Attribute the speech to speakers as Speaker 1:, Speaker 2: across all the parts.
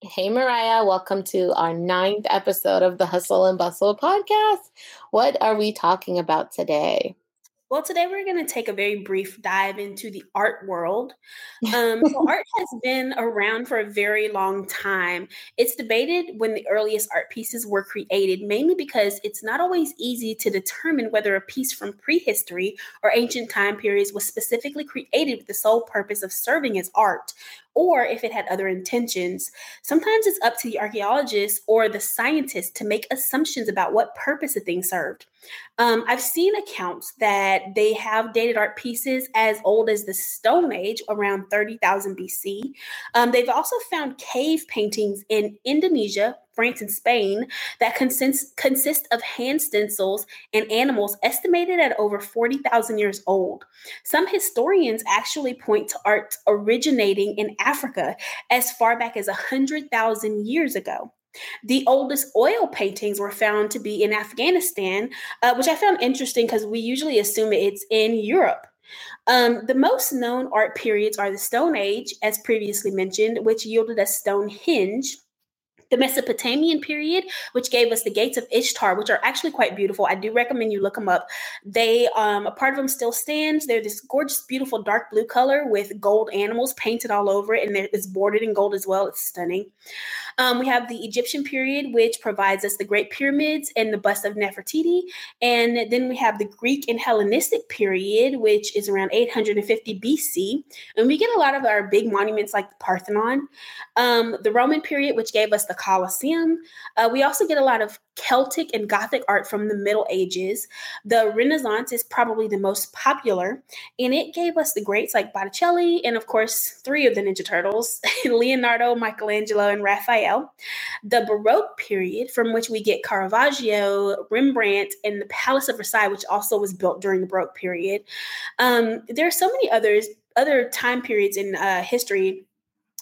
Speaker 1: Hey, Mariah, welcome to our ninth episode of the Hustle and Bustle podcast. What are we talking about today?
Speaker 2: Well, today we're going to take a very brief dive into the art world. Um, so, art has been around for a very long time. It's debated when the earliest art pieces were created, mainly because it's not always easy to determine whether a piece from prehistory or ancient time periods was specifically created with the sole purpose of serving as art, or if it had other intentions. Sometimes it's up to the archaeologist or the scientist to make assumptions about what purpose a thing served. Um, I've seen accounts that they have dated art pieces as old as the Stone Age, around 30,000 BC. Um, they've also found cave paintings in Indonesia, France, and Spain that consist, consist of hand stencils and animals estimated at over 40,000 years old. Some historians actually point to art originating in Africa as far back as 100,000 years ago. The oldest oil paintings were found to be in Afghanistan, uh, which I found interesting because we usually assume it's in Europe. Um, the most known art periods are the Stone Age, as previously mentioned, which yielded us Stonehenge the Mesopotamian period, which gave us the gates of Ishtar, which are actually quite beautiful. I do recommend you look them up. They, um, a part of them still stands. They're this gorgeous, beautiful dark blue color with gold animals painted all over it, and it's bordered in gold as well. It's stunning. Um, we have the Egyptian period, which provides us the Great Pyramids and the bust of Nefertiti. And then we have the Greek and Hellenistic period, which is around 850 BC. And we get a lot of our big monuments like the Parthenon. Um, the Roman period, which gave us the Colosseum. Uh, we also get a lot of Celtic and Gothic art from the Middle Ages. The Renaissance is probably the most popular, and it gave us the greats like Botticelli and, of course, three of the Ninja Turtles Leonardo, Michelangelo, and Raphael. The Baroque period, from which we get Caravaggio, Rembrandt, and the Palace of Versailles, which also was built during the Baroque period. Um, there are so many others, other time periods in uh, history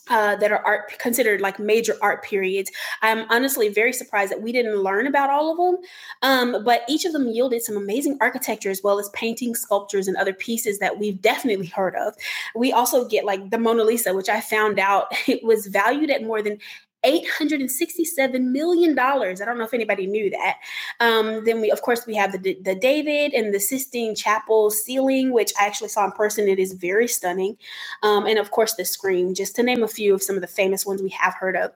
Speaker 2: uh, that are art considered like major art periods. I'm honestly very surprised that we didn't learn about all of them, um, but each of them yielded some amazing architecture as well as paintings, sculptures, and other pieces that we've definitely heard of. We also get like the Mona Lisa, which I found out it was valued at more than $867 million. I don't know if anybody knew that. Um, then we, of course, we have the, the David and the Sistine Chapel ceiling, which I actually saw in person. It is very stunning. Um, and of course, the Scream, just to name a few of some of the famous ones we have heard of.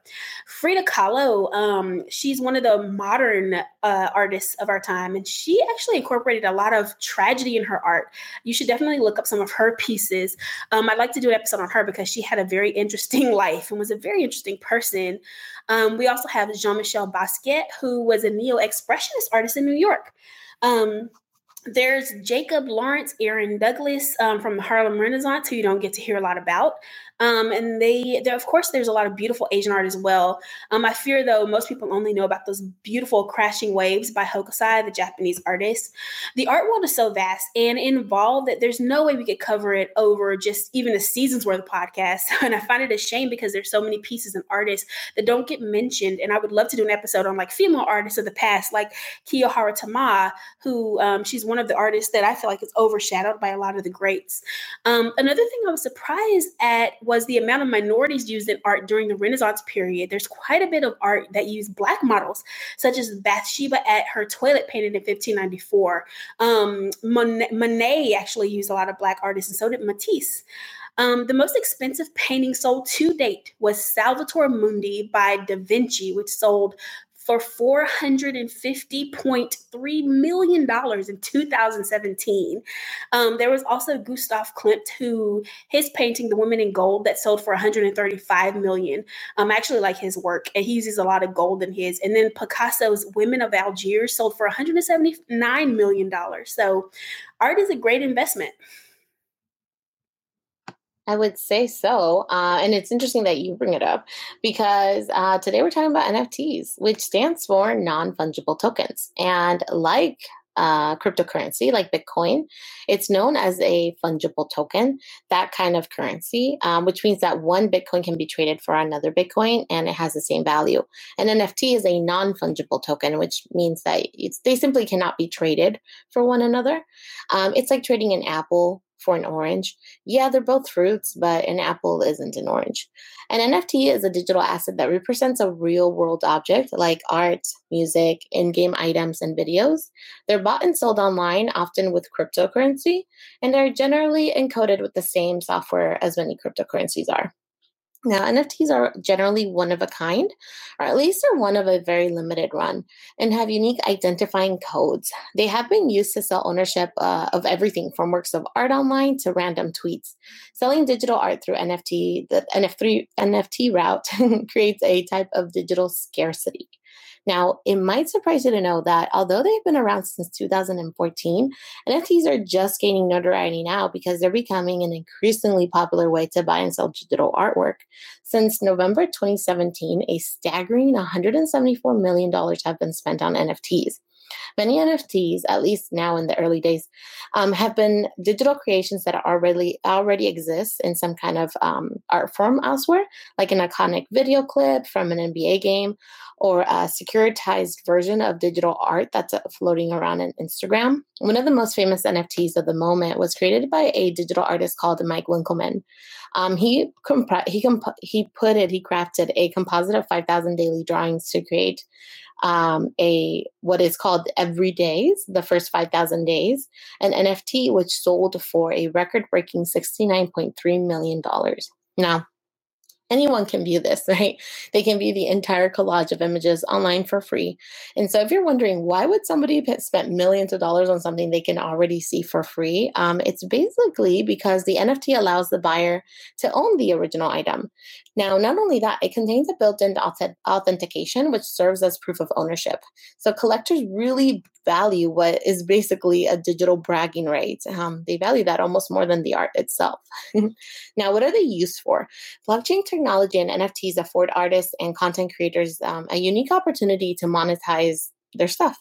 Speaker 2: Frida Kahlo, um, she's one of the modern uh, artists of our time, and she actually incorporated a lot of tragedy in her art. You should definitely look up some of her pieces. Um, I'd like to do an episode on her because she had a very interesting life and was a very interesting person. Um, we also have Jean Michel Basquiat, who was a neo expressionist artist in New York. Um, there's Jacob Lawrence, Aaron Douglas um, from the Harlem Renaissance, who you don't get to hear a lot about. Um, and they, of course, there's a lot of beautiful Asian art as well. Um, I fear, though, most people only know about those beautiful crashing waves by Hokusai, the Japanese artist. The art world is so vast and involved that there's no way we could cover it over just even a season's worth of podcasts. And I find it a shame because there's so many pieces and artists that don't get mentioned. And I would love to do an episode on like female artists of the past, like Kiyohara Tama, who um, she's one of the artists that I feel like is overshadowed by a lot of the greats. Um, another thing I was surprised at was the amount of minorities used in art during the Renaissance period. There's quite a bit of art that used Black models, such as Bathsheba at her toilet painted in 1594. Um, Monet, actually used a lot of Black artists, and so did Matisse. Um, the most expensive painting sold to date was Salvator Mundi by Da Vinci, which sold for $450.3 million in 2017. Um, there was also Gustav Klimt, who his painting, The Woman in Gold, that sold for 135 million. Um, I actually like his work, and he uses a lot of gold in his. And then Picasso's Women of Algiers sold for 179 million dollars. So, art is a great investment.
Speaker 1: I would say so. Uh, and it's interesting that you bring it up because uh, today we're talking about NFTs, which stands for non fungible tokens. And like uh, cryptocurrency like Bitcoin, it's known as a fungible token, that kind of currency, um, which means that one Bitcoin can be traded for another Bitcoin and it has the same value. An NFT is a non fungible token, which means that they simply cannot be traded for one another. Um, it's like trading an apple for an orange. Yeah, they're both fruits, but an apple isn't an orange. An NFT is a digital asset that represents a real world object like art, music, in game items, and videos. They're bought and sold online, often with cryptocurrency, and they're generally encoded with the same software as many cryptocurrencies are. Now, NFTs are generally one of a kind, or at least are one of a very limited run, and have unique identifying codes. They have been used to sell ownership uh, of everything from works of art online to random tweets. Selling digital art through NFT, the NFT, NFT route creates a type of digital scarcity. Now, it might surprise you to know that although they've been around since 2014, NFTs are just gaining notoriety now because they're becoming an increasingly popular way to buy and sell digital artwork. Since November 2017, a staggering $174 million have been spent on NFTs. Many NFTs, at least now in the early days, um, have been digital creations that already already exist in some kind of um, art form elsewhere, like an iconic video clip from an NBA game, or a securitized version of digital art that's uh, floating around on Instagram. One of the most famous NFTs of the moment was created by a digital artist called Mike Winkelmann. Um, he comp- he comp- he put it he crafted a composite of 5,000 daily drawings to create um, a what is called every days the first 5000 days an nft which sold for a record-breaking $69.3 million now anyone can view this, right? They can view the entire collage of images online for free. And so if you're wondering why would somebody spent millions of dollars on something they can already see for free, um, it's basically because the NFT allows the buyer to own the original item. Now, not only that, it contains a built-in authentication, which serves as proof of ownership. So collectors really value what is basically a digital bragging right. Um, they value that almost more than the art itself. now, what are they used for? Blockchain technology and NFTs afford artists and content creators um, a unique opportunity to monetize their stuff.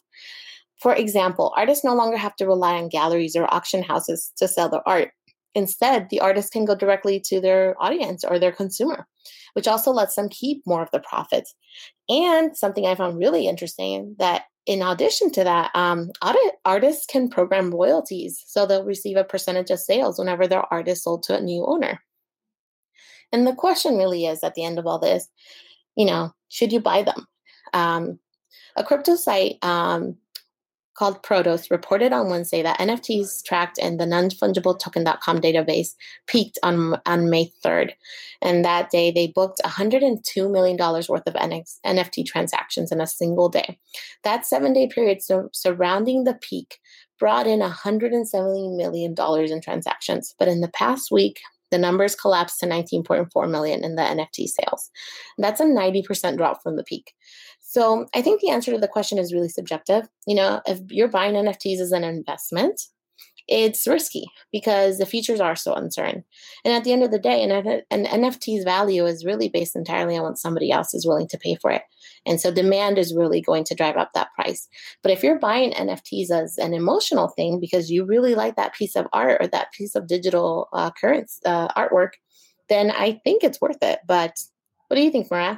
Speaker 1: For example, artists no longer have to rely on galleries or auction houses to sell their art. Instead, the artist can go directly to their audience or their consumer, which also lets them keep more of the profits. And something I found really interesting that in addition to that, um, audit, artists can program royalties. So they'll receive a percentage of sales whenever their art is sold to a new owner. And the question really is at the end of all this, you know, should you buy them? Um, a crypto site um, called Protos reported on Wednesday that NFTs tracked in the non-fungible nonfungibletoken.com database peaked on, on May 3rd. And that day, they booked $102 million worth of NX, NFT transactions in a single day. That seven day period so, surrounding the peak brought in $170 million in transactions. But in the past week, the numbers collapsed to 19.4 million in the NFT sales. That's a 90% drop from the peak. So I think the answer to the question is really subjective. You know, if you're buying NFTs as an investment, it's risky because the features are so uncertain. And at the end of the day, an, an NFT's value is really based entirely on what somebody else is willing to pay for it. And so demand is really going to drive up that price. But if you're buying NFTs as an emotional thing because you really like that piece of art or that piece of digital uh, current uh, artwork, then I think it's worth it. But what do you think, Mariah?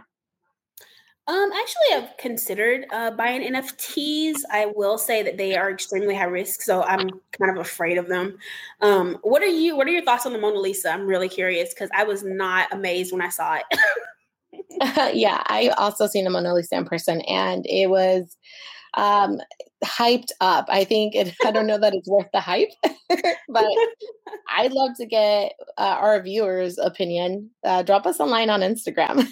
Speaker 2: Um, actually, I've considered uh, buying NFTs. I will say that they are extremely high risk, so I'm kind of afraid of them. Um, what are you? What are your thoughts on the Mona Lisa? I'm really curious because I was not amazed when I saw it.
Speaker 1: yeah, I also seen the Mona Lisa in person, and it was um, hyped up. I think it, I don't know that it's worth the hype, but I'd love to get uh, our viewers' opinion. Uh, drop us a line on Instagram.